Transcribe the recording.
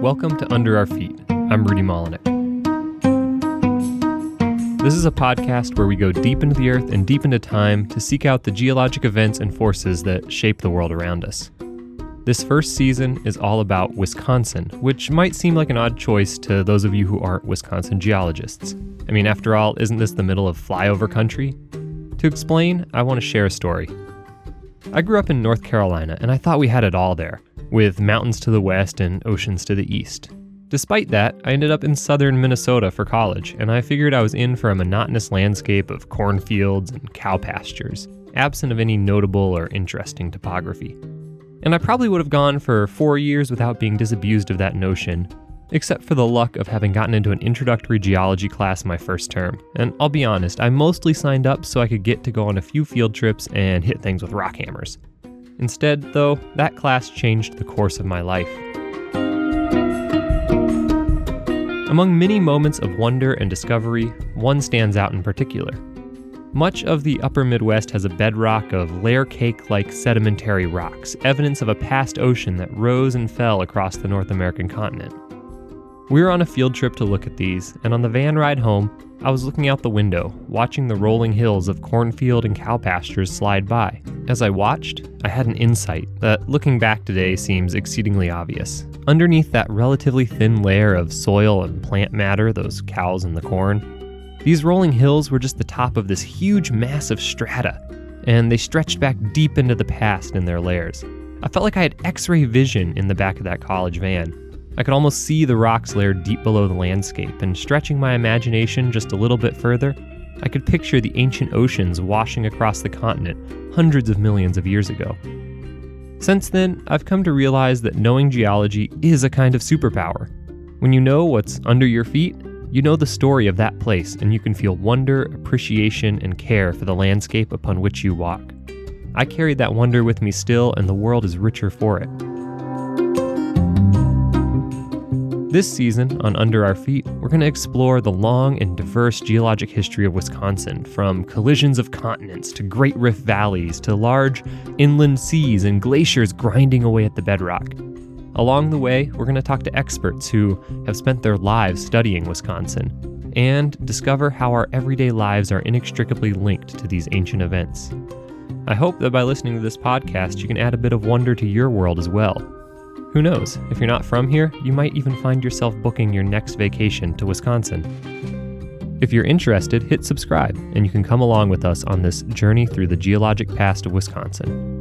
Welcome to Under Our Feet. I'm Rudy Molinek. This is a podcast where we go deep into the earth and deep into time to seek out the geologic events and forces that shape the world around us. This first season is all about Wisconsin, which might seem like an odd choice to those of you who aren't Wisconsin geologists. I mean, after all, isn't this the middle of flyover country? To explain, I want to share a story. I grew up in North Carolina, and I thought we had it all there, with mountains to the west and oceans to the east. Despite that, I ended up in southern Minnesota for college, and I figured I was in for a monotonous landscape of cornfields and cow pastures, absent of any notable or interesting topography. And I probably would have gone for four years without being disabused of that notion, except for the luck of having gotten into an introductory geology class my first term. And I'll be honest, I mostly signed up so I could get to go on a few field trips and hit things with rock hammers. Instead, though, that class changed the course of my life. Among many moments of wonder and discovery, one stands out in particular. Much of the upper Midwest has a bedrock of layer cake like sedimentary rocks, evidence of a past ocean that rose and fell across the North American continent. We were on a field trip to look at these, and on the van ride home, I was looking out the window, watching the rolling hills of cornfield and cow pastures slide by. As I watched, I had an insight that, looking back today, seems exceedingly obvious. Underneath that relatively thin layer of soil and plant matter, those cows and the corn, these rolling hills were just the top of this huge mass of strata, and they stretched back deep into the past in their layers. I felt like I had x ray vision in the back of that college van. I could almost see the rocks layered deep below the landscape, and stretching my imagination just a little bit further, I could picture the ancient oceans washing across the continent hundreds of millions of years ago. Since then, I've come to realize that knowing geology is a kind of superpower. When you know what's under your feet, you know the story of that place, and you can feel wonder, appreciation, and care for the landscape upon which you walk. I carry that wonder with me still, and the world is richer for it. This season on Under Our Feet, we're going to explore the long and diverse geologic history of Wisconsin, from collisions of continents to great rift valleys to large inland seas and glaciers grinding away at the bedrock. Along the way, we're going to talk to experts who have spent their lives studying Wisconsin and discover how our everyday lives are inextricably linked to these ancient events. I hope that by listening to this podcast, you can add a bit of wonder to your world as well. Who knows? If you're not from here, you might even find yourself booking your next vacation to Wisconsin. If you're interested, hit subscribe, and you can come along with us on this journey through the geologic past of Wisconsin.